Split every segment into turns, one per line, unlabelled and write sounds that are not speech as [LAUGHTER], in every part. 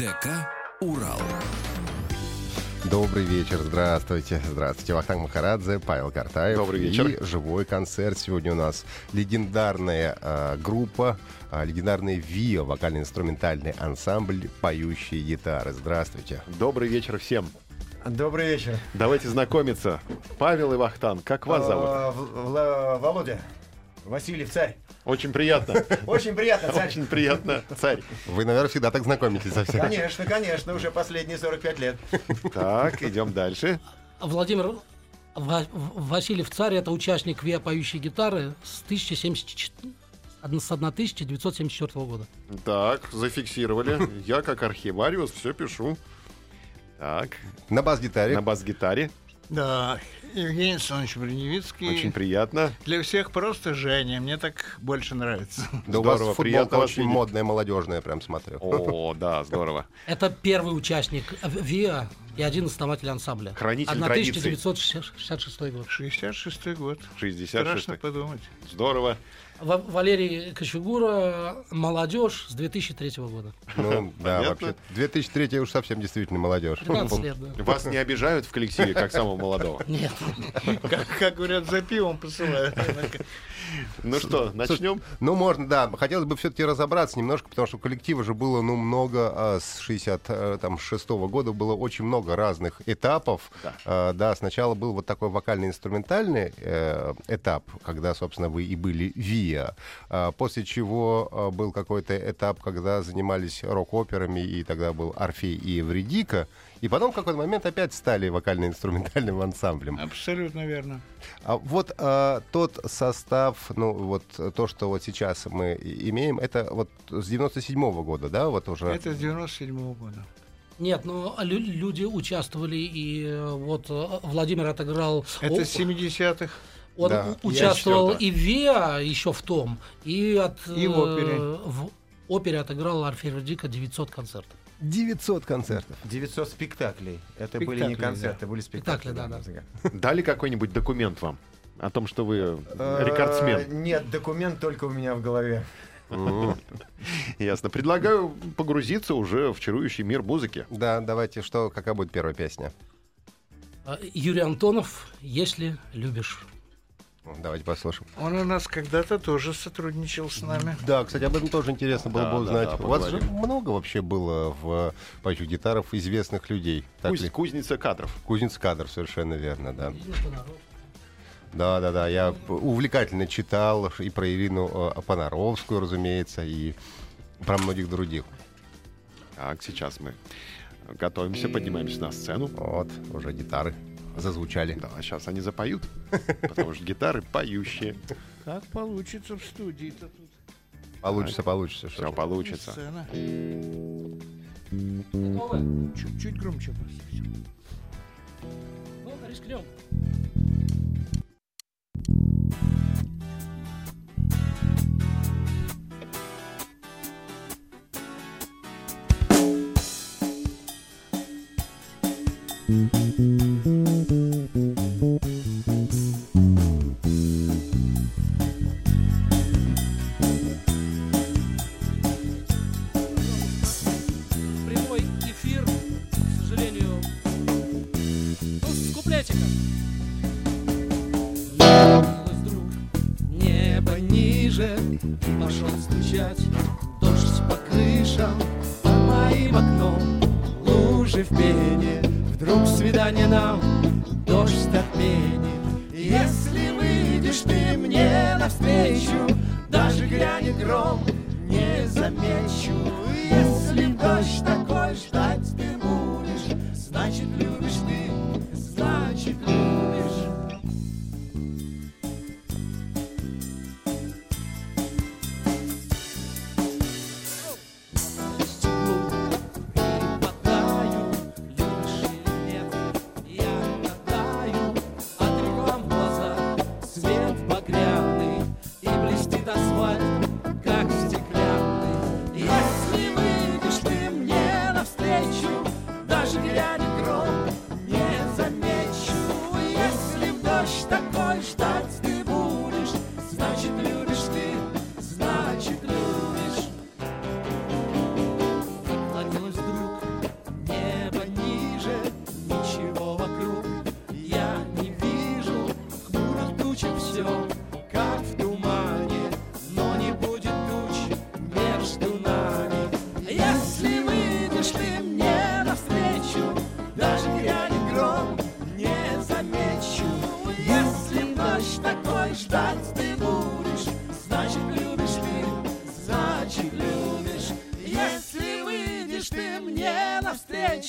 ДК «Урал».
Добрый вечер, здравствуйте. Здравствуйте, Вахтанг Махарадзе, Павел Картаев.
Добрый вечер.
И живой концерт. Сегодня у нас легендарная э, группа, э, легендарный ВИО, вокально-инструментальный ансамбль «Поющие гитары». Здравствуйте.
Добрый вечер всем.
Добрый вечер.
Давайте знакомиться. Павел и Вахтан, как вас зовут?
В- Вла- Володя. Васильев, царь.
Очень приятно. [LAUGHS]
Очень приятно, царь.
Очень приятно, царь.
Вы, наверное, всегда так знакомитесь со всеми.
Конечно, конечно, уже последние 45 лет.
Так, идем дальше.
Владимир Ва- Васильев Царь это участник ВИА поющей гитары с 1074 с 1974 года.
Так, зафиксировали. Я, как архивариус, все пишу. Так,
На бас-гитаре.
на бас-гитаре.
Да, Евгений Александрович Броневицкий.
Очень приятно.
Для всех просто Женя, мне так больше нравится. [LAUGHS]
Да у вас
Здорово,
футболка очень
видеть.
модная, молодежная, прям смотрю.
О, да, [LAUGHS] здорово.
Это первый участник ВИА и один основатель ансамбля.
Хранитель традиций.
1966 год.
66-й год.
66
Страшно подумать.
Здорово.
Ва- Валерий Кочегура, молодежь с 2003 года.
Ну, да,
Понятно.
вообще. 2003 уж совсем действительно молодежь.
13 лет, да.
Вас не обижают в коллективе, как самого молодого? [LAUGHS]
Нет.
Как, как говорят, за пивом посылают.
Ну что, начнем?
Ну, можно, да. Хотелось бы все-таки разобраться немножко, потому что коллектива же было, ну, много, а, с 66 года было очень много разных этапов.
Да.
А, да, сначала был вот такой вокально-инструментальный э, этап, когда, собственно, вы и были ВИА. А, после чего а, был какой-то этап, когда занимались рок-операми, и тогда был Орфей и Евредика. И потом в какой-то момент опять стали вокально-инструментальным [LAUGHS] ансамблем.
Абсолютно верно.
А вот а, тот состав, ну вот то, что вот сейчас мы имеем, это вот с 97 года, да, вот уже.
Это с 97 года.
Нет, но лю- люди участвовали, и э, вот э, Владимир отыграл...
Это с 70-х.
Он
Да.
участвовал и в ВИА еще в том, и, от,
И в
э,
опере.
в опере отыграл Орфей Дика 900 концертов.
900 концертов.
900 спектаклей. Это были
Спектакли,
не концерты, были спектакли.
Спектакли, да, да.
Дали какой-нибудь документ вам? О том, что вы
Э,
рекордсмен.
Нет, документ только у меня в голове.
Ясно. Предлагаю погрузиться уже в чарующий мир музыки.
Да, давайте, что, какая будет первая песня?
Э, Юрий Антонов, если любишь.
Давайте послушаем.
Он у нас когда-то тоже сотрудничал с нами.
Да, кстати, об этом тоже интересно было
Да,
бы
да,
узнать.
да,
У вас же много вообще было в поющих гитаров известных людей. Так
Куз-
ли?
Кузница кадров.
Кузнец кадр, совершенно верно, да. Да, да, да. Я увлекательно читал и про Ирину э, Понаровскую, разумеется, и про многих других.
Так, сейчас мы готовимся, поднимаемся на сцену.
Вот, уже гитары зазвучали.
Да, сейчас они запоют, [LAUGHS] потому что гитары поющие.
Как получится в студии-то тут.
Получится, получится.
Все получится.
Чуть-чуть громче просто.
Ну, рискнем. Прямой даже грянет гром, не замечу. Если дождь такой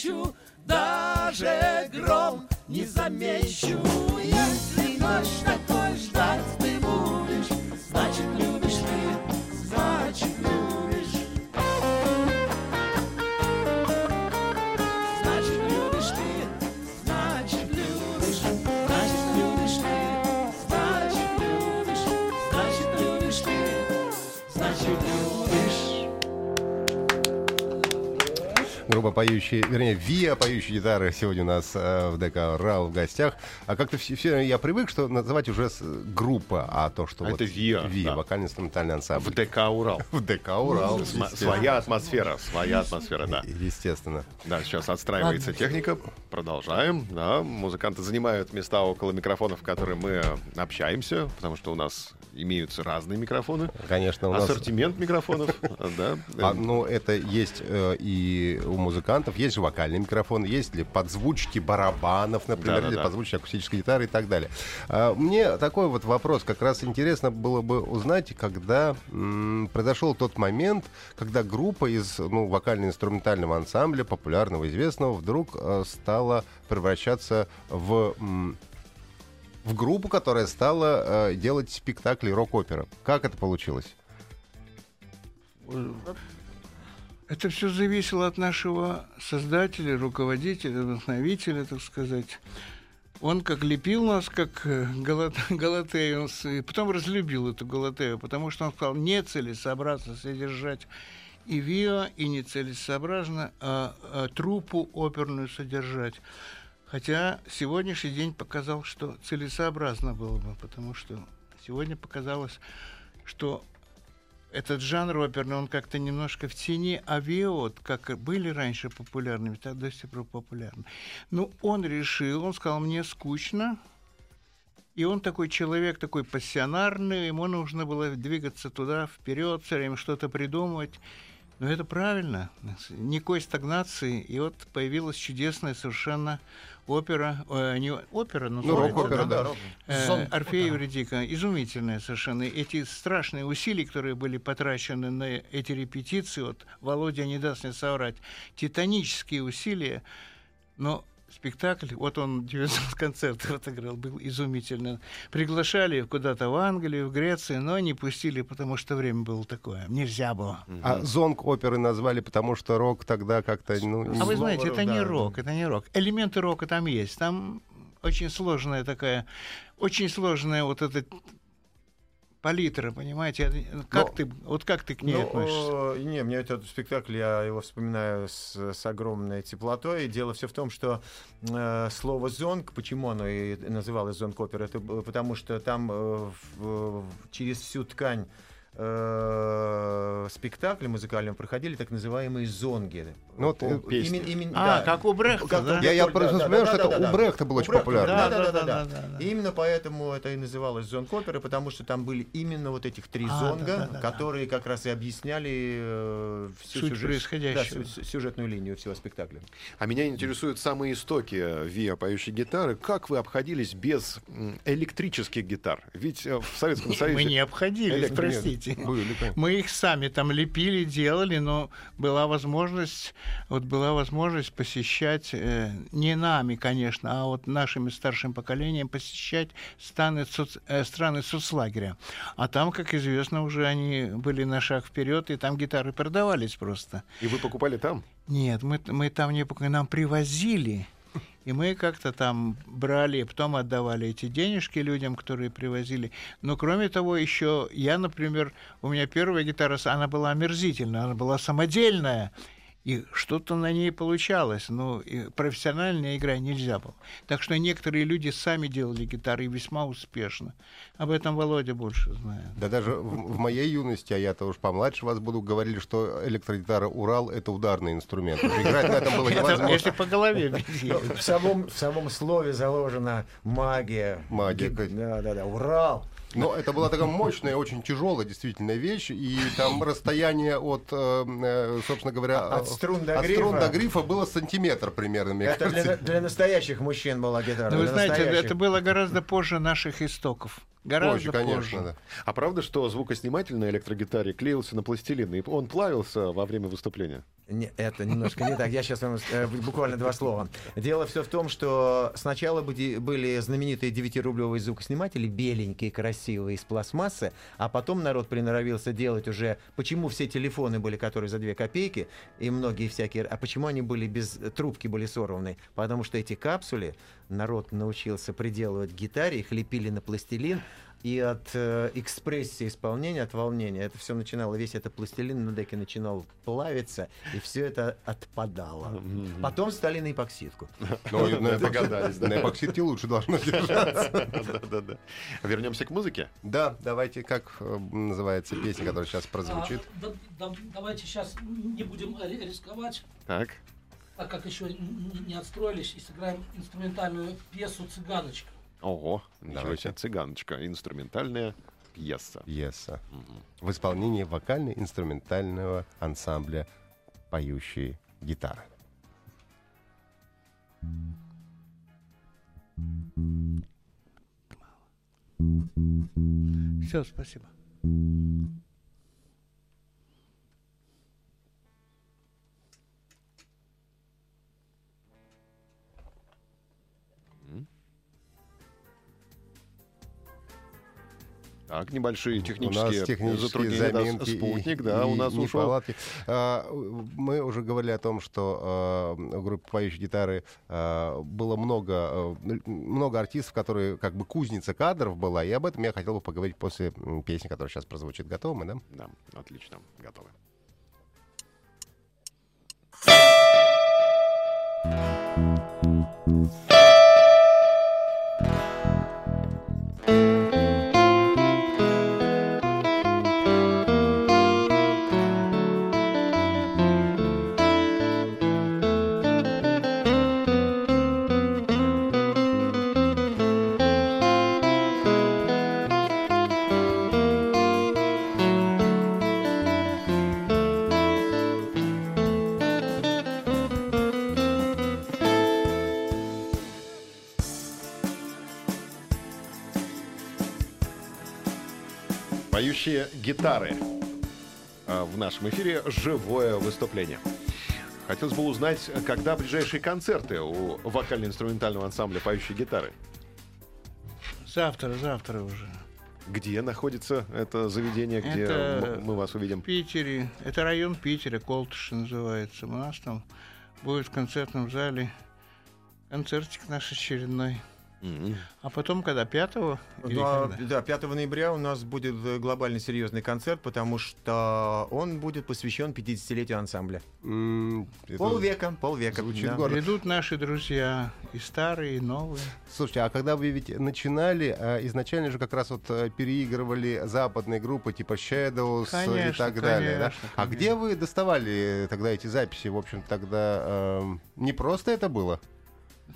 навстречу,
даже гром не замечу, если ночь такой ждать.
Поющие, вернее, Виа поющие гитары сегодня у нас э, в ДК РАЛ в гостях. А как-то все, все- я привык, что называть уже с- группа, а то, что
А
вот
это ВИА,
ВИА,
да.
вокально-инструментальный ансамбль.
В ДК Урал. [LAUGHS]
В ДК Урал.
Своя атмосфера, своя атмосфера, да.
Естественно.
Да, сейчас отстраивается техника. Продолжаем. Да, музыканты занимают места около микрофонов, в которые мы общаемся, потому что у нас имеются разные микрофоны.
Конечно, у нас...
Ассортимент микрофонов, [LAUGHS] да.
А, ну, это есть э, и у музыкантов, есть же вокальный микрофон, есть ли подзвучки барабанов, например, или подзвучки акустической гитары и так далее. А, мне такой вот вопрос, как раз интересно было бы узнать, когда произошел тот момент, когда группа из ну, вокально-инструментального ансамбля, популярного, известного, вдруг э, стала превращаться в... в группу, которая стала э, делать спектакли рок-опера. Как это получилось?
Это все зависело от нашего создателя, руководителя, вдохновителя, так сказать. Он как лепил нас, как э, Галат- [LAUGHS] Галатею, он с- и потом разлюбил эту Галатею, потому что он сказал, нецелесообразно содержать и ВИА, и нецелесообразно а, а, труппу оперную содержать. Хотя сегодняшний день показал, что целесообразно было бы, потому что сегодня показалось, что этот жанр оперный, он как-то немножко в тени, а ВИА, вот как были раньше популярными, так до сих пор популярны. Ну, он решил, он сказал, мне скучно, и он такой человек, такой пассионарный, ему нужно было двигаться туда, вперед, все время что-то придумывать. Но это правильно, никакой стагнации. И вот появилась чудесная совершенно опера, э, не опера, но
Ну, рок-опера, да.
Э,
Зон-
Орфей и
да.
Эвридика. Изумительная совершенно. Эти страшные усилия, которые были потрачены на эти репетиции, вот Володя не даст мне соврать, титанические усилия, но спектакль, вот он 19 концертов [LAUGHS] отыграл, был изумительно. Приглашали куда-то в Англию, в Грецию, но не пустили, потому что время было такое. Нельзя было.
А зонг оперы назвали, потому что рок тогда как-то... Ну,
А
не-
вы
Слово
знаете, это
рок,
не
да.
рок, это не рок. Элементы рока там есть. Там очень сложная такая, очень сложная вот эта палитра, понимаете? Это- Как
Но-
ты, вот как ты к ней
Ну,
относишься?
э, не, мне этот спектакль, я его вспоминаю с, с огромной теплотой. Дело все в том, что э, слово «зонг», почему оно и называлось «зонг опера», это потому что там э, в- через всю ткань э, спектакля музыкального проходили так называемые зонги.
Ну, вот, э,
песни.
именно- именно-
А,
да.
как у Брехта,
Как
да?
Я- я
Да,
просто
да,
вспоминаю,
да,
что
да,
это
да,
у
да.
Брехта было
У
очень
Брехта,
популярно.
Да, да, да, да,
Да,
да.
да, да, да.
И именно поэтому это и называлось зонг оперы, потому что там были именно вот этих три
А,
зонга,
да, да, да, да.
которые как раз и объясняли э, всю
Суть
сюжет-
происходящего.
да, сю- сюжетную линию всего спектакля.
А меня интересуют самые истоки э, ВИА поющей гитары. Как вы обходились без электрических гитар? Ведь в Советском Союзе...
Мы не обходились,
Электро-
простите.
Были, конечно.
Мы их сами там лепили, делали, но была возможность, вот была возможность посещать, э, не нами, конечно, а вот нашим старшим поколением посещать страны, соц- э, страны соцлагеря. А там, как известно, уже они были на шаг вперед, и там гитары продавались просто.
И вы покупали там?
Нет, мы, мы там не покупали, нам привозили. И мы как-то там брали, потом отдавали эти денежки людям, которые привозили. Но кроме того, еще я, например, у меня первая гитара, она была омерзительная, она была самодельная. И что-то на ней получалось, но и профессиональная игра нельзя было. Так что некоторые люди сами делали гитары и весьма успешно. Об этом Володя больше знает.
Да даже в, в моей юности, а я-то уж помладше вас буду, говорили, что электрогитара «Урал» — это ударный инструмент. Играть на этом было невозможно.
если по голове.
Ну, В самом, слове заложена магия.
Магия,
Ги-
конечно.
Да, да, да. Урал.
Но это была такая мощная, очень тяжелая действительно вещь, и там [LAUGHS] расстояние от, э, э, собственно говоря,
От
э,
струн до
от
грифа.
струн до грифа было сантиметр примерно, мне
Это для,
кажется.
для настоящих мужчин была гитара.
Ну, вы
для
знаете,
настоящих.
это было гораздо позже наших истоков. Гораздо
Позже, конечно,
позже.
да.
А правда, что звукосниматель на электрогитаре клеился на пластилин, и он плавился во время выступления?
Не, это немножко не так. Я сейчас вам э, буквально два слова. Дело все в том, что сначала были, были знаменитые 9-рублевые звукосниматели, беленькие, красивые, из пластмассы, а потом народ приноровился делать уже... Почему все телефоны были, которые за 2 копейки, и многие всякие... А почему они были без... Трубки были сорваны? Потому что эти капсули народ научился приделывать к гитаре, их лепили на пластилин, и от э, экспрессии исполнения, от волнения, это все начинало, весь этот пластилин на деке начинал плавиться, и все это отпадало. Потом стали на эпоксидку.
Ну, на [LAUGHS]
Догадались, да.
На эпоксидке лучше должно держаться.
Да-да-да. Вернемся к музыке.
Да, давайте, как э, называется песня, которая сейчас прозвучит?
А, да- да- давайте сейчас не будем ри- рисковать,
Так.
так как еще не отстроились, и сыграем инструментальную пьесу «Цыганочка».
Ого, ничего
Давайте.
себе, цыганочка, инструментальная пьеса.
Пьеса. В исполнении вокально-инструментального ансамбля «Поющие гитары».
Все, спасибо.
Так, небольшие
У нас
технические,
технические
затруднения. да,
заминки
спутник,
и-
да, у
и
нас ушел.
А, Мы уже говорили о том, что а, в группе «Поющие гитары» а, было много, а, много артистов, которые как бы кузница кадров была, и об этом я хотел бы поговорить после песни, которая сейчас прозвучит. Готовы мы, да?
Да, отлично, готовы. Поющие гитары. А, В нашем эфире живое выступление. Хотелось бы узнать, когда ближайшие концерты у вокально-инструментального ансамбля «Поющие гитары».
Завтра, завтра уже.
Где находится это заведение, где
Это
мы вас
В
увидим?
Питере. Это район Питера, Колтыш называется. У нас там будет в концертном зале концертик наш очередной. А потом, когда 5 или
Ну,
когда?
да, 5 ноября у нас будет э, глобальный серьезный концерт, потому что он будет посвящен 50-летию ансамбля.
М, это
Полвека, полвека.
звучит
да.
гордо.
Придут наши друзья, и старые, и новые.
Слушайте, а когда вы ведь начинали, а, изначально же как раз вот э, переигрывали западные группы типа Shadows и
Конечно,
так далее, да?
конечно,
А
конечно.
где вы доставали тогда эти записи? В общем, тогда эм, не просто это было?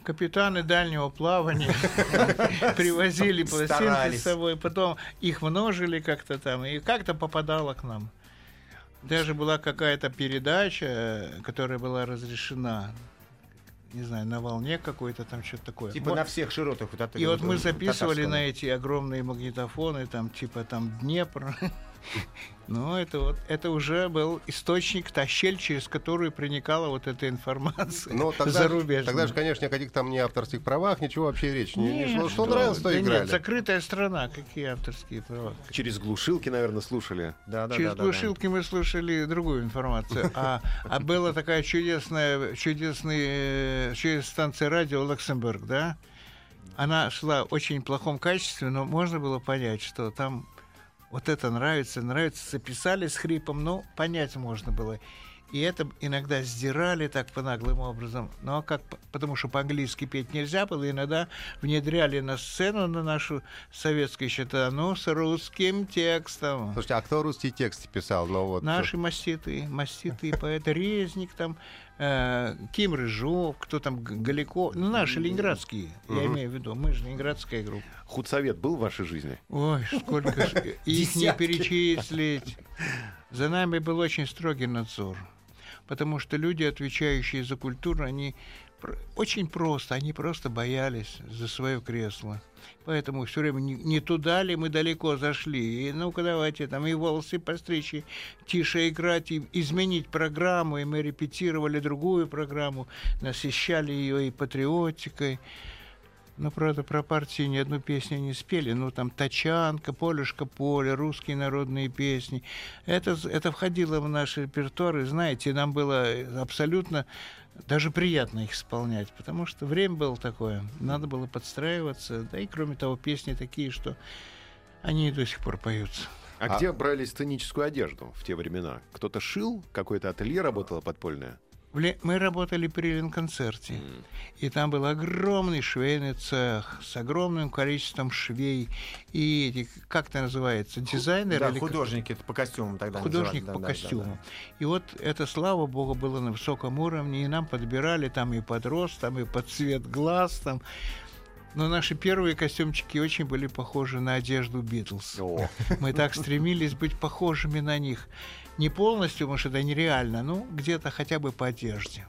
Капитаны дальнего плавания [LAUGHS] привозили пластинки с собой, потом их множили как-то там, и как-то попадало к нам. Даже была какая-то передача, э, которая была разрешена, не знаю, на волне какой-то там что-то такое.
Типа
Мо-
на всех широтах. вот это
И вот мы
э,
записывали
татарского.
на эти огромные магнитофоны, там типа там Днепр. [LAUGHS] [LAUGHS] Ну, это вот, это уже был источник, та щель, через которую проникала вот эта информация
Ну, [LAUGHS] тогда, же-
зарубежная.
тогда же, конечно, никаких там ни авторских правах, ничего вообще речи не, не
Нет,
шло. Что
что
нравилось, то
Да
играли.
Нет, закрытая страна, какие авторские права.
Через глушилки, наверное, слушали.
Да, да,
Через
да, да, да.
глушилки мы слушали другую информацию. А, а была такая чудесная, чудесная, э, чудесная станция радио Люксембург, да? Она шла в очень плохом качестве, но можно было понять, что там вот это нравится, нравится. Записали с хрипом, но понять можно было. И это иногда сдирали так по наглым образом. Ну а как? Потому что по-английски петь нельзя было. Иногда внедряли на сцену на нашу советскую счета, ну, с русским текстом.
Слушайте, а кто русский текст писал? Ну, вот,
Наши маститые, маститые [LAUGHS] поэты, Резник там, э, Ким Рыжов, кто там, Галико, ну, наши ленинградские, я имею в виду, мы же ленинградская группа.
Худсовет был в вашей жизни?
Ой, сколько их не перечислить. За нами был очень строгий надзор, потому что люди, отвечающие за культуру, они очень просто. Они просто боялись за свое кресло. Поэтому все время не, не туда ли мы далеко зашли. И ну-ка давайте там и волосы постричь, и тише играть, и изменить программу. И мы репетировали другую программу, насыщали ее и патриотикой. Ну, правда, про партии ни одну песню не спели. Ну, там «Тачанка», «Полюшка поле», русские народные песни. Это, з- это входило в наш репертуар, и, знаете, нам было абсолютно даже приятно их исполнять, потому что время было такое, надо было подстраиваться. Да и, кроме того, песни такие, что они и до сих пор поются.
А,
А-
где брали сценическую одежду в те времена? Кто-то шил? Какое-то ателье работало подпольное?
Мы работали при Ленконцерте, и там был огромный швейный цех с огромным количеством швей и эти, как это называется, дизайнер
Да,
или
художники по костюмам тогда
художник
называли,
по
да, да, да,
костюму. И вот это, слава богу, было на высоком уровне, и нам подбирали там и под рост, там и под цвет глаз, там. Но наши первые костюмчики очень были похожи на одежду Битлз.
О,
Мы так стремились быть похожими на них. Не полностью, потому что это нереально, ну, где-то хотя бы по одежде.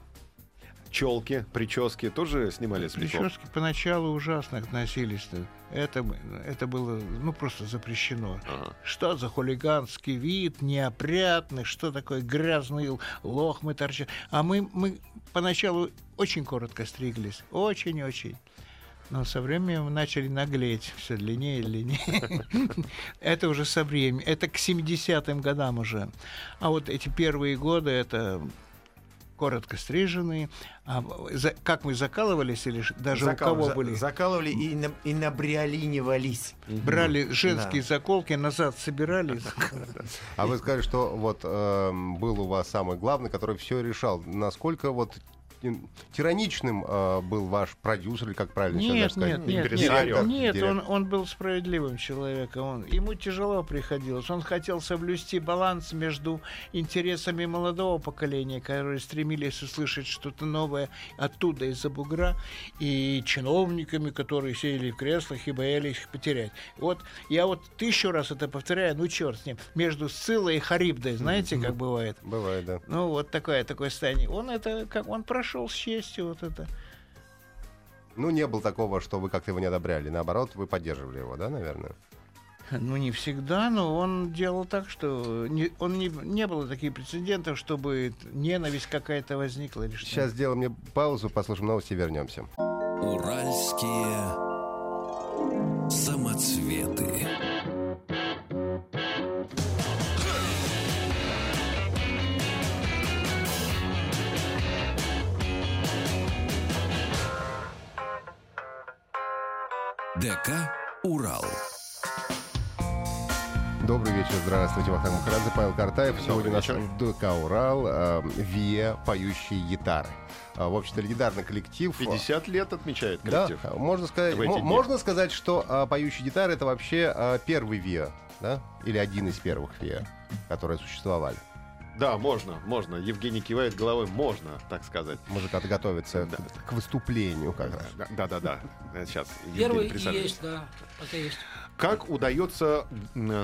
челки, прически тоже снимали с битов?
Прически поначалу ужасно относились. Это, это было, ну, просто запрещено.
Ага.
Что за хулиганский вид, неопрятный, что такое грязный лох мы торчим. А мы, мы поначалу очень коротко стриглись, очень-очень. Но со временем начали наглеть все длиннее и длиннее. [LAUGHS] Это уже со временем. Это к 70-м годам уже. А вот эти первые годы это коротко стриженные. А за- как мы закалывались или даже у
Закал-
кого
за-
были?
Закалывали и, на, и набриолинивались.
Брали женские заколки, назад собирали.
А вы сказали, что вот эм, был у вас самый главный, который все решал. Насколько вот тираничным э, был ваш продюсер, или как правильно сейчас
Нет,
сказать?
нет, нет, нет, нет, он, он был справедливым человеком. Он, ему тяжело приходилось. Он хотел соблюсти баланс между интересами молодого поколения, которые стремились услышать что-то новое оттуда, из-за бугра, и чиновниками, которые сидели в креслах и боялись их потерять. Вот я вот тысячу раз это повторяю, ну черт с ним. Между Сциллой и Харибдой, знаете, как бывает?
Бывает, да.
Ну, вот такое, такое состояние. Он это, как он прошел с честью вот это.
Ну, не было такого, что вы как-то его не одобряли. Наоборот, вы поддерживали его, да, наверное?
Ну, не всегда, но он делал так, что не, он не, не было таких прецедентов, чтобы ненависть какая-то возникла или что.
Сейчас сделаем мне паузу, послушаем новости и вернемся.
Уральские самоцветы. ДК «Урал».
Добрый вечер, здравствуйте, Вахтанг Махарадзе, Павел Картаев. Сегодня у нас
вечер.
в ДК «Урал» э, ВИА «Поющие гитары». А, В общем-то, легендарный коллектив.
50 лет отмечает
Да,
коллектив.
можно сказать, можно сказать, что а, поющие гитары это вообще а, первый ВИА, да? Или один из первых ВИА, которые существовали.
Да, можно, можно. Евгений кивает головой, можно, так сказать.
Музыканты готовятся
Да.
к, к выступлению как раз.
Да, да, да. Сейчас.
Первый есть, да, пока есть.
Как удается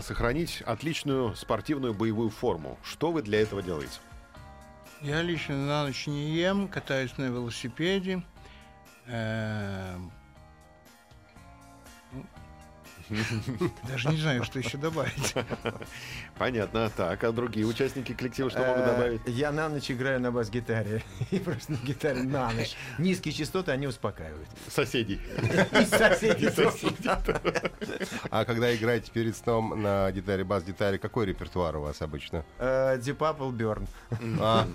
сохранить отличную спортивную боевую форму? Что вы для этого делаете?
Я лично на ночь не ем, катаюсь на велосипеде. [LAUGHS] Даже не знаю, что еще добавить. [LAUGHS]
Понятно. Так, а другие участники коллектива что могут
Э,
добавить?
Я на ночь играю на бас-гитаре. [LAUGHS] И просто на гитаре на ночь. Низкие частоты, они успокаивают.
Соседей.
И соседи тоже.
А когда играете перед сном на гитаре, бас-гитаре, какой репертуар у вас обычно?
Э, Deep Purple Burn.
А,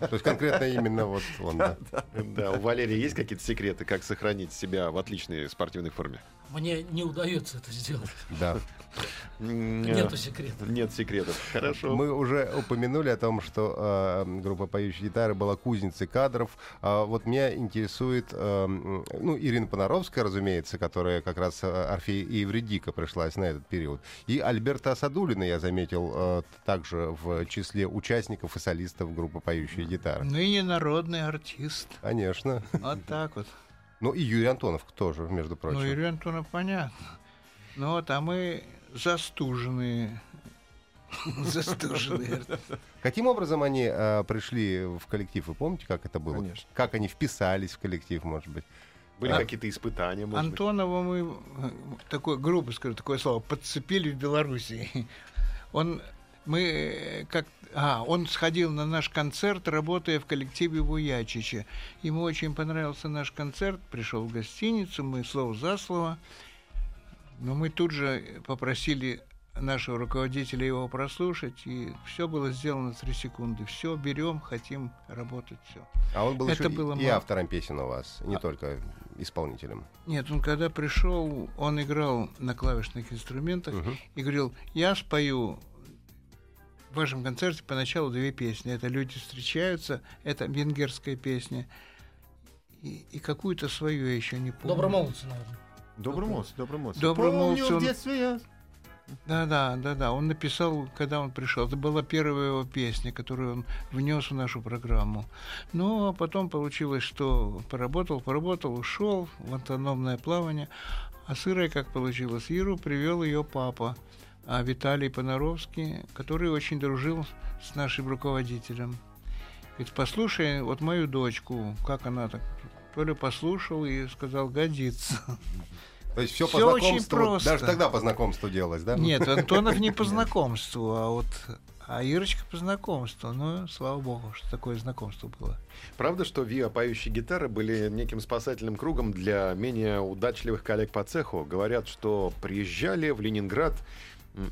то есть конкретно именно вот он, да.
Да, у Валерия есть какие-то секреты, как сохранить себя в отличной спортивной форме?
Мне не удается это сделать.
да.
Нету секрета.
Нет секретов. Хорошо.
Мы уже упомянули о том, что э, группа «Поющие гитары» была кузницей кадров. А вот меня интересует, э, ну, Ирина Понаровская, разумеется, которая как раз э, Орфей и Евредика пришлась на этот период. И Альберта Асадулина я заметил э, также в числе участников и солистов группы «Поющие гитары».
Ныне народный артист.
Конечно.
Вот так вот.
Ну и Юрий Антонов тоже, между прочим.
Ну, Юрий Антонов, понятно. Ну вот, а мы застуженные [LAUGHS] Застуженные.
Каким образом они э, пришли в коллектив? Вы помните, как это было?
Конечно.
Как они вписались в коллектив, может быть?
Были
А-
какие-то испытания, может быть?
Антонова мы, э, такое, грубо скажу, такое слово, подцепили в Белоруссии. Он, мы, э, как, а, он сходил на наш концерт, работая в коллективе Вуячича. Ему очень понравился наш концерт, пришел в гостиницу, мы слово за слово. Но мы тут же попросили нашего руководителя его прослушать, и все было сделано три секунды. Все, берем, хотим работать, все.
А он был
Это
еще
было
и
мало.
автором песен у вас, не только исполнителем.
Нет, он когда пришел, он играл на клавишных инструментах
Мгм.
и говорил, я спою в вашем концерте поначалу две песни. Это «Люди встречаются», это венгерская песня, и, и какую-то свою я еще не помню.
Добромолодцы, наверное.
Добрый мост.
Добромолодцы
Помню,
он-
в детстве я...
Да, да, да, да. Он написал, когда он пришел. Это была первая его песня, которую он внес в нашу программу. Ну, а потом получилось, что поработал, поработал, ушел в автономное плавание. А сырая как получилось? Иру привел ее папа, Виталий Понаровский, который очень дружил с нашим руководителем. Говорит, послушай вот мою дочку, как она так. Толя послушал и сказал, годится.
То есть все по
Всё очень
знакомству,
просто.
даже тогда по знакомству делалось, да?
Нет, Антонов не [LAUGHS] по знакомству, а вот а Ирочка по знакомству. Ну, слава богу, что такое знакомство было.
Правда, что ВИА поющие гитары были неким спасательным кругом для менее удачливых коллег по цеху? Говорят, что приезжали в Ленинград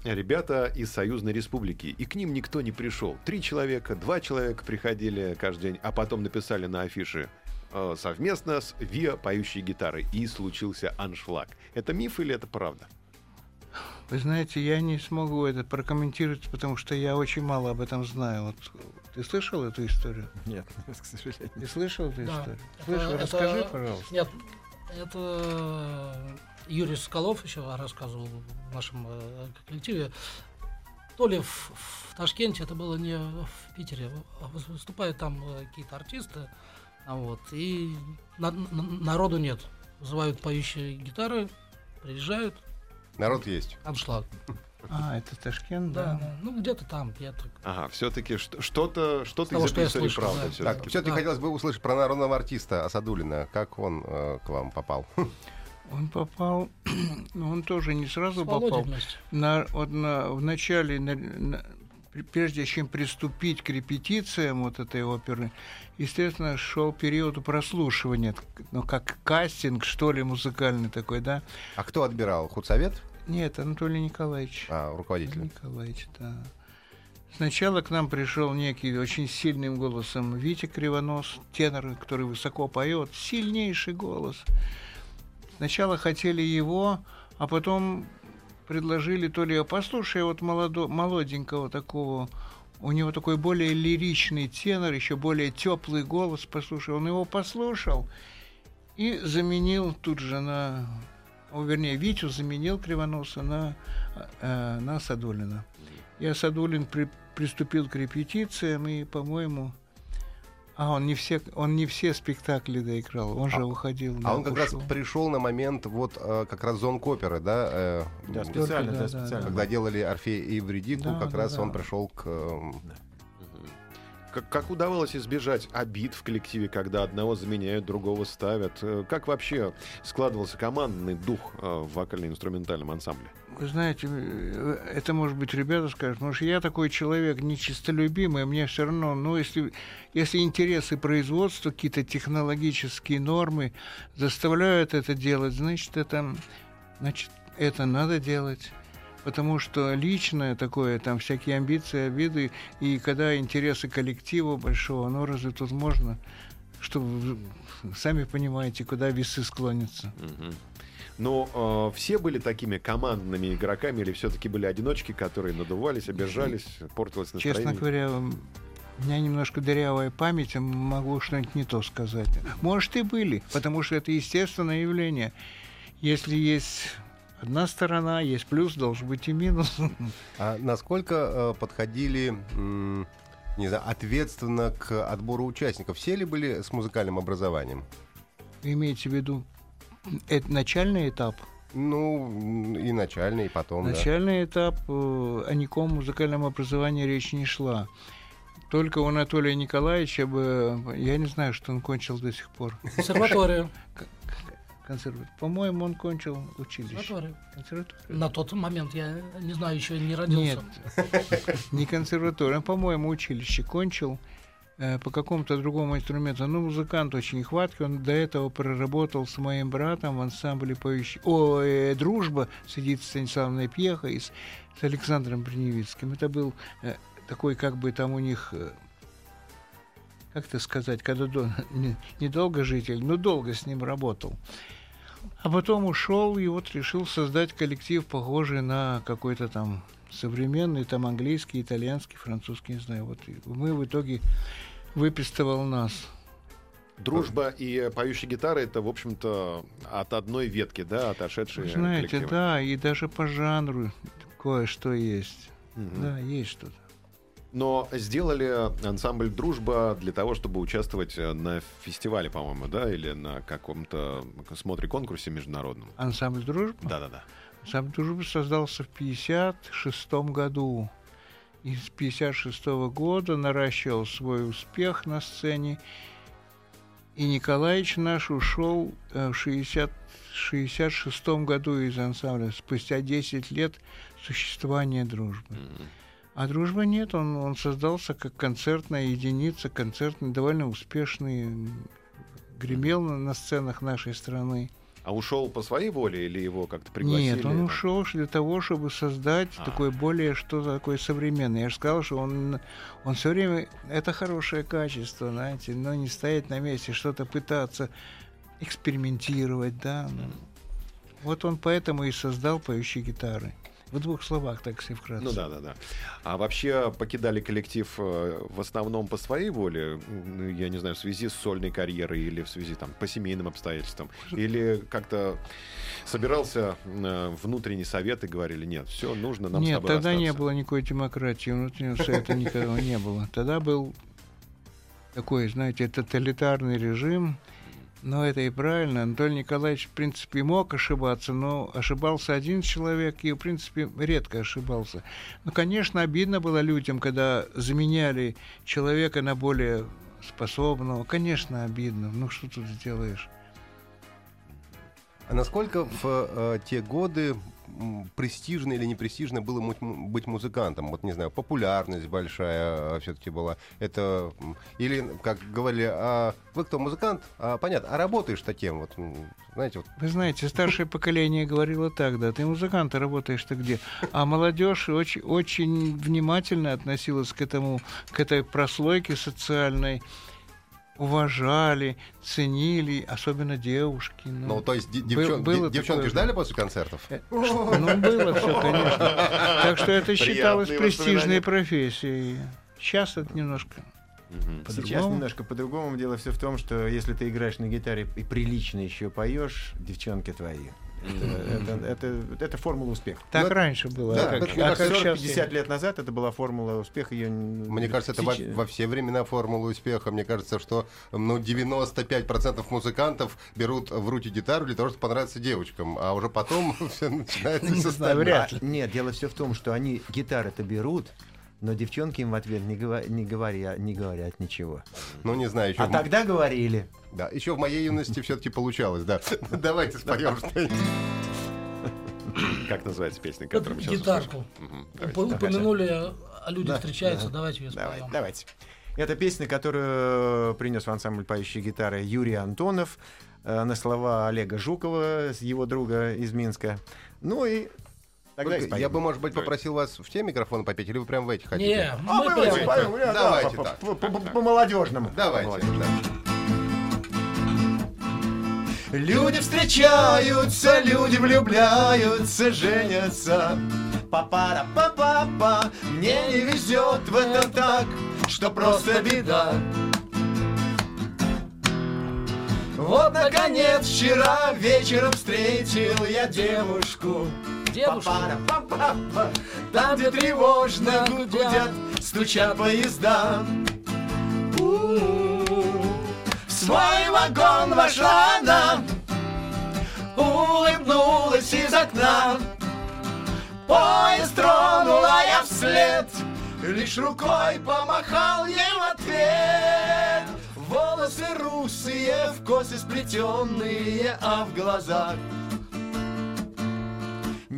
ребята из Союзной Республики, и к ним никто не пришел. Три человека, два человека приходили каждый день, а потом написали на афише э, совместно с ВИА поющие гитары, и случился аншлаг. Это миф или это правда?
Вы знаете, я не смогу это прокомментировать, потому что я очень мало об этом знаю. Вот ты слышал эту историю?
Нет, [LAUGHS] к сожалению.
Ты слышал эту
Да.
историю?
Это-
Слышал?
это-
Расскажи, пожалуйста.
Нет, это Юрий Соколов еще рассказывал в нашем э, коллективе. То ли в, в Ташкенте, это было не в Питере, а выс- выступают там э, какие-то артисты, а вот, и на- на- народу нет. Вызывают поющие гитары, приезжают,
Народ есть.
аншлаг.
А, это Ташкент,
Да,
да.
ну где-то там, где-то.
Ага, все-таки что-то из
что я
этой истории правда.
да.
Так, все-таки
Да.
хотелось бы услышать про народного артиста Асадулина. Как он э, к вам попал? [LAUGHS]
Он попал, [CLEARS THROAT] ну, он тоже не сразу попал. На, вот на- в начале, на- на- прежде чем приступить к репетициям вот этой оперы, естественно, шел период прослушивания, ну, как кастинг, что ли, музыкальный такой, да?
А кто отбирал? Худсовет?
Нет, Анатолий Николаевич.
А, руководитель.
Николаевич, да. Сначала к нам пришел некий очень сильным голосом Витя Кривонос, тенор, который высоко поет, сильнейший голос. Сначала хотели его, а потом предложили то ли послушай вот молодо, молоденького такого, у него такой более лиричный тенор, еще более теплый голос, послушай. Он его послушал и заменил тут же на, о, вернее, Витю заменил Кривоноса на, э, на Садулина. И Садулин при- приступил к репетициям и, по-моему, а он не все, он не все спектакли доиграл, он же уходил.
А
да,
он как раз
ушел.
пришел на момент вот э, как раз зон оперы, да? э,
Да, специально,
да,
да,
да,
специально.
Когда делали Орфея и Евредику,
Да,
как
да,
раз
да.
он пришел к... э,
Как, как удавалось избежать обид в коллективе, когда одного заменяют, другого ставят? Э, Как вообще складывался командный дух э, в вокально-инструментальном ансамбле?
Вы знаете, э, это, может быть, ребята скажут, потому что я такой человек нечистолюбимый, мне все равно, ну, если, если интересы производства, какие-то технологические нормы заставляют это делать, значит, это, значит, это надо делать. Потому что личное такое, там всякие амбиции, обиды, и когда интересы коллектива большого, ну разве тут можно, что вы сами понимаете, куда весы склонятся.
Но э, все были такими командными игроками или все-таки были одиночки, которые надувались, обижались, портилось настроение?
Честно говоря, у меня немножко дырявая память, а могу что-нибудь не то сказать. Может, и были, потому что это естественное явление. Если есть одна сторона, есть плюс, должен быть и минус.
А насколько э, подходили, не знаю, ответственно к отбору участников? Все ли были с музыкальным образованием?
Имеете в виду это начальный этап?
Ну, и начальный, и потом, да.
Начальный этап э, о никаком музыкальном образовании речь не шла. Только у Анатолия Николаевича бы, я не знаю, что он кончил до сих пор.
Консерваторию.
Консерватор. По-моему, он кончил училище.
Консерваторию.
Консерваторию.
На тот момент я не знаю, еще не
Нет,
родился. [LAUGHS]
не консерваторию, он, по-моему, училище кончил э, по какому-то другому инструменту. Ну, музыкант очень хваткий, он до этого проработал с моим братом в ансамбле поющий... О, э, «Дружба» с Эдитой Станиславовной Пьехой и с, с Александром Бриневицким. Это был э, такой, как бы там у них... э, как это сказать, когда до- [LAUGHS] не- недолго житель, но долго с ним работал. А потом ушел и вот решил создать коллектив, похожий на какой-то там современный, там английский, итальянский, французский, не знаю. Вот мы в итоге выпистывал нас.
Дружба и поющие гитары это, в общем-то, от одной ветки, да, отошедшие
знаете,
коллективы.
да, и даже по жанру кое-что есть.
Мгм.
Да, есть что-то.
Но сделали ансамбль «Дружба» для того, чтобы участвовать э, на фестивале, по-моему, да, или на каком-то смотре-конкурсе международном.
Ансамбль дружбы.
Да-да-да.
Ансамбль дружбы создался в 1956 году. И с 1956 года наращивал свой успех на сцене. И Николаевич наш ушел э, в 60 66 году из ансамбля, спустя 10 лет существования дружбы.
Мгм.
А дружбы нет, он, он создался как концертная единица, концертный, довольно успешный, гремел на, на сценах нашей страны.
А ушел по своей воле или его как-то пригласили?
Нет, он ушел для того, чтобы создать
А.
такое более что-то такое современное. Я же сказал, что он, он все время это хорошее качество, знаете, но не стоять на месте, что-то пытаться экспериментировать, да. Вот он поэтому и создал поющие гитары. В двух словах, так если вкратце.
Ну да, да, да. А вообще покидали коллектив э, в основном по своей воле, ну, я не знаю, в связи с сольной карьерой или в связи там по семейным обстоятельствам, или как-то собирался э, внутренний совет и говорили, нет, все нужно нам с
Нет,
тобой
тогда не
расстаться».
было никакой демократии, внутреннего совета никогда не было. Тогда был такой, знаете, тоталитарный режим, но это и правильно. Анатолий Николаевич, в принципе, мог ошибаться, но ошибался один человек и, в принципе, редко ошибался. Ну, конечно, обидно было людям, когда заменяли человека на более способного. Конечно, обидно. Ну, что тут сделаешь?
А насколько в э, те годы престижно или не престижно было быть музыкантом? Вот не знаю, популярность большая все-таки была. Это или как говорили, а вы кто музыкант? А, понятно. А работаешь таким вот, знаете, вот.
Вы знаете, старшее поколение говорило так, да, ты музыкант, а работаешь ты где? А молодежь очень, очень внимательно относилась к этому, к этой прослойке социальной, уважали, ценили, особенно девушки. Ну,
Ну, то есть девчон-
было
де- девчонки
такое,
ждали
да.
после концертов?
Э, ну, было все, конечно. Так что это считалось престижной профессией. Сейчас это немножко
Мгм.
Сейчас
по-другому.
немножко по-другому. Дело все в том, что если ты играешь на гитаре и прилично еще поешь, девчонки твои. Это, это, это- это формула успеха.
Так
Ну,
раньше было.
да,
а как, а как
40-50
сейчас?
лет назад это была формула успеха. Ее...
Мне кажется, это во, во все времена формула успеха. Мне кажется, что ну, 95% музыкантов берут в руки гитару для того, чтобы понравиться девочкам. А уже потом [LAUGHS] все начинается с
ли.
Нет, дело все в том, что они гитары-то берут, но девчонки им в ответ не, говоря, не, говоря, не говорят ничего.
Ну, не знаю, еще,
А тогда говорили.
да, еще в моей юности все-таки получалось, да. [LAUGHS] Давайте споем что-нибудь.
Как называется песня, которую мы сейчас
гитарку. Упомянули,
Да,
встречаются,
да.
давайте ее споем.
давайте. Это песня, которую принес в ансамбль поющей гитары Юрий Антонов э, на слова Олега Жукова, его друга из Минска. Ну и тогда споем.
Я бы, может быть, попросил вас в те микрофоны попеть, или вы прям в эти
Не,
хотите?
А
мы
споем, да,
Давайте
по-
так.
по- по- по- По-молодежному.
Давайте. да.
Люди встречаются, люди влюбляются, женятся. Папара папа, мне не везет в этом так, что просто беда. Вот, наконец, вчера вечером встретил я девушку.
Девушку.
Там, где тревожно гудят, стучат поезда. В свой вагон вошла она, улыбнулась и окна Поезд тронула я вслед Лишь рукой помахал ей в ответ Волосы русые, в косы сплетенные, а в глазах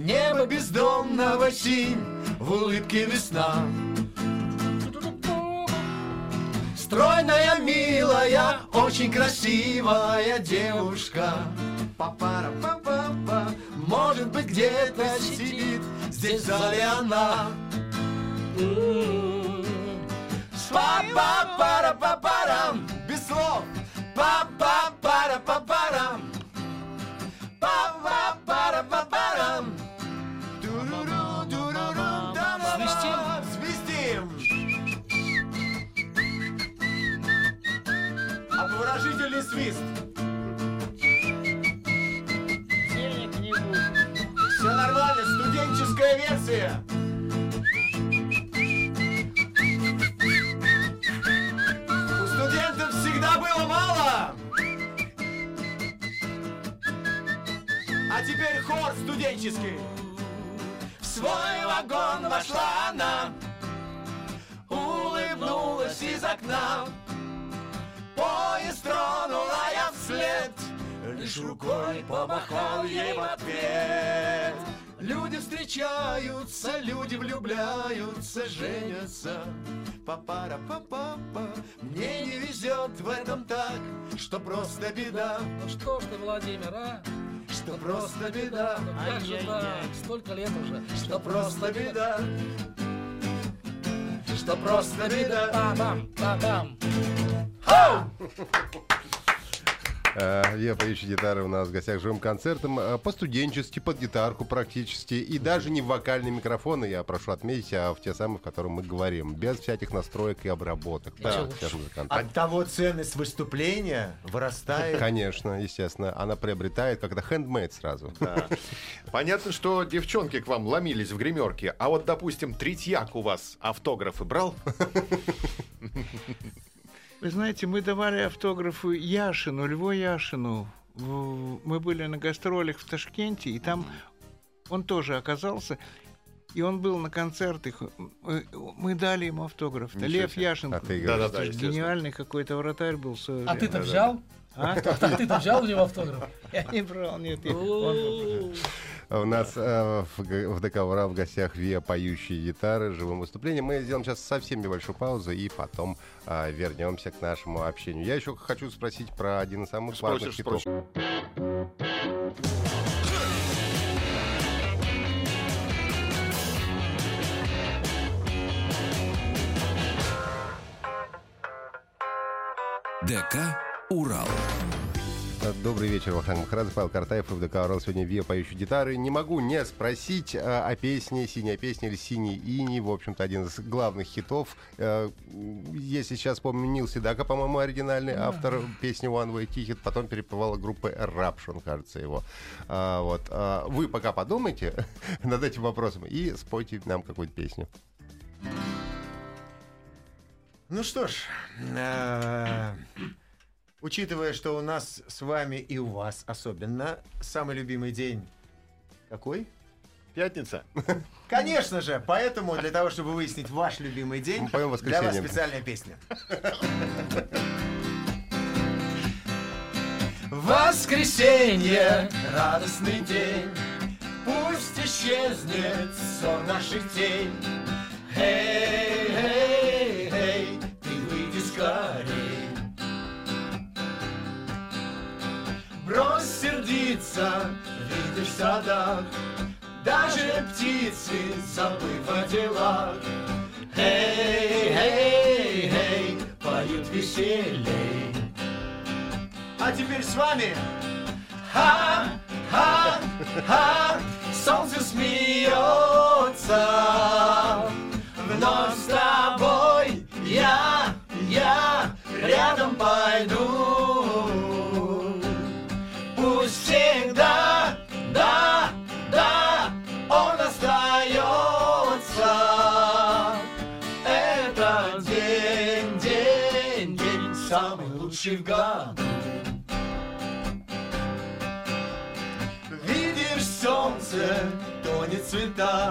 Небо бездомного синь, в улыбке весна. Стройная, милая, очень красивая девушка. Папара па па па Может быть где-то сидит. Здесь зале она. Папа пара па парам Без слов. Папа пара па парам Папа пара па
Обворожительный свист. Все нормально, студенческая версия. У студентов всегда было мало. А теперь хор студенческий.
В свой вагон вошла она Улыбнулась из окна тронула я вслед Лишь рукой помахал ей в ответ Люди встречаются, люди влюбляются, женятся Папара папа Мне не везет в этом так, что просто беда
Ну что ж ты, Владимир, а?
Что просто беда
Ну как же так? Столько лет уже.
Что просто беда Что просто беда
Па-бам, па-бам.
Э, [LAUGHS] Я поющий гитары у нас в гостях живым концертом. э, По-студенчески, под гитарку практически. И даже не в вокальные микрофоны, я прошу отметить, а в те самые, в которых мы говорим. Без всяких настроек и обработок.
Да.
От того ценность выступления вырастает.
Конечно, естественно. Она приобретает как-то хендмейд сразу.
Да. Понятно, что девчонки к вам ломились в гримерке, а вот, допустим, Третьяк у вас автографы брал?
Вы знаете, мы давали автографы Яшину, Льву Яшину. Мы были на гастролях в Ташкенте, и там он тоже оказался. И он был на концертах. Мы- Мы дали ему автограф. Лев. Яшин.
А ты
Это ж
естественно.
гениальный какой-то вратарь был.
А ты-то взял?
А?
А ты-то взял у него автограф? [LAUGHS]
Я не брал, нет.
О,
У нас э, в, в ДК «Урал» в гостях Виа поющие гитары, живым выступлением. Мы сделаем сейчас совсем небольшую паузу и потом э, вернемся к нашему общению. Я еще хочу спросить про один из самых важных хитов.
ДК «Урал».
Добрый вечер, Вахтанг Махарадзе, Павел Картаев, ФДК «Урал». Сегодня Виа поющие гитары. Не могу не спросить э, о песне «Синяя песня» или «Синий ини». В общем-то, один из главных хитов. Э, Если сейчас помню, Нил Седака, по-моему, оригинальный автор песни «One Way Ticket». Потом переплывала группа Eruption, кажется, его. А, Вот. А, Вы пока подумайте [LAUGHS] над этим вопросом и спойте нам какую-то песню.
Ну что ж, э, учитывая, что у нас с вами и у вас особенно самый любимый день какой?
Пятница. [LAUGHS]
Конечно же, поэтому для того, чтобы выяснить ваш любимый день,
Мы поем
для вас специальная песня. [LAUGHS]
Воскресенье, радостный день, Пусть исчезнет сон наших тень. Эй, эй, эй, ты выйди скорей. Брось сердиться, видишь в садах, Даже птицы, забыв о делах. Эй, эй, эй, поют веселей.
А теперь с вами
Ха, ха, ха, солнце смеется.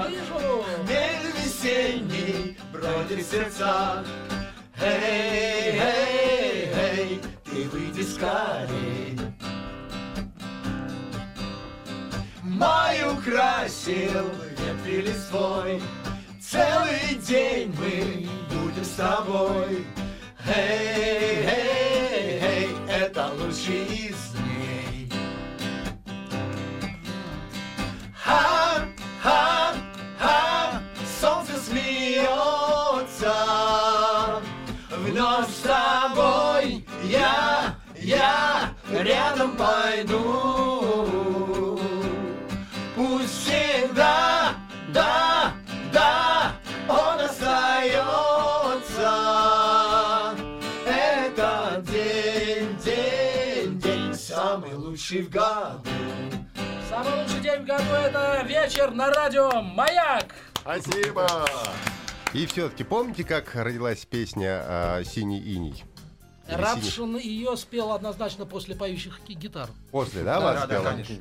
Вижу!
Хмель весенний бродит в сердцах. Эй, эй, эй, ты выйди скорей. Май украсил ветви листвой, Целый день мы будем с тобой. Эй, эй, эй, это лучший из дней. Рядом пойду. Пусть всегда, да, да, он остается. Это день, день, день самый лучший в году.
Самый лучший день в году это вечер на радио «Маяк».
Спасибо.
И все-таки помните, как родилась песня а, «Синий иней»?
Радшин ее спел однозначно после поющих ги- гитар.
После, да,
Да,
вас
да, да, конечно.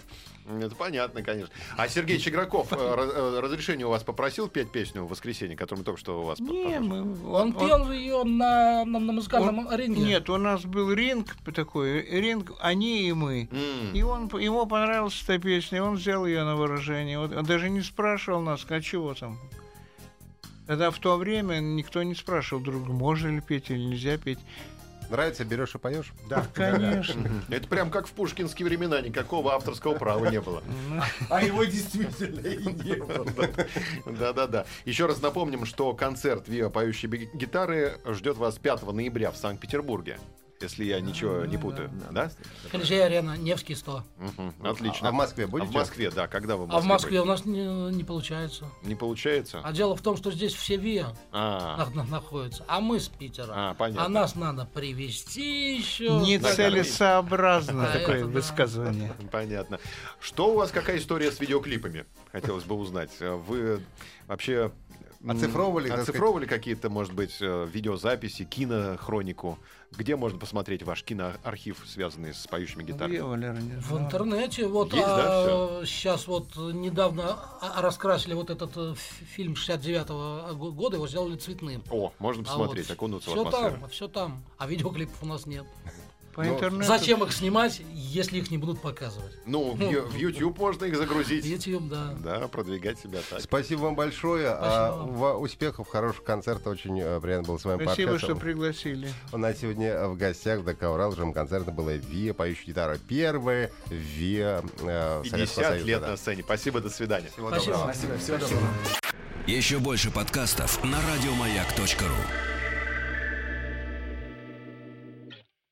Это понятно, конечно. А Сергей Чеграков э, [LAUGHS] э, разрешение у вас попросил петь песню в воскресенье, которую мы только что у вас
Не, мы,
Он пел ее на, на, на музыкальном
он-
ринге.
Нет, у нас был ринг такой, ринг они и мы. И он, ему понравилась эта песня, и он взял ее на выражение. Вот, он даже не спрашивал нас, а чего там. Тогда в то время никто не спрашивал друг друга, можно ли петь или нельзя петь.
Нравится, берешь и поешь?
Да, [LAUGHS]
Конечно. [LAUGHS]
Это прям как в пушкинские времена, никакого авторского права не было.
А его действительно и не было.
Да-да-да. Еще раз напомним, что концерт «Виа поющей би- гитары» ждет вас 5 ноября в Санкт-Петербурге. Если я ничего не путаю. Да?
Колизей арена, Невский 100.
Мгм, Отлично.
А в Москве
А
будете?
в Москве, да. Когда вы в
А в
Москве
Москве у нас не, не получается.
Не получается?
А дело в том, что здесь все ВИА
А,
на- на- находятся, а мы с Питера.
А, понятно.
А нас надо привезти еще.
Нецелесообразно
Да,
такое
это да.
высказывание.
понятно. Что у вас, какая история с видеоклипами? Хотелось бы узнать. Вы вообще...
Оцифровывали,
Оцифровывали какие-то, может быть, э, видеозаписи, кинохронику? Где можно посмотреть ваш киноархив, связанный с поющими гитарами?
Где, Валера, не
В интернете вот
Есть, да,
а, сейчас вот недавно а- раскрасили вот этот э, фильм 69 го- года, его сделали цветным.
О, можно посмотреть,
а вот
окунуться в
все
атмосферу.
там, все там. А видеоклипов у нас нет. [LAUGHS]
По
Ну,
интернету.
Зачем их снимать, если их не будут показывать?
Ну, в, Ю- в YouTube можно их загрузить.
YouTube, да.
Да, продвигать себя так.
Спасибо вам большое. А,
Спасибо.
ва- успехов, хороших концертов. Очень э, приятно было с вами
Спасибо,
пообщаться.
что пригласили.
У нас сегодня в гостях в ДК Урал жем концерта была Виа, поющая гитара. Первая Виа э, Советского
50
Союза,
лет
да.
на сцене. Спасибо, до свидания.
Всего
Спасибо.
доброго.
Спасибо, всего доброго.
Еще больше подкастов на радиомаяк.ру.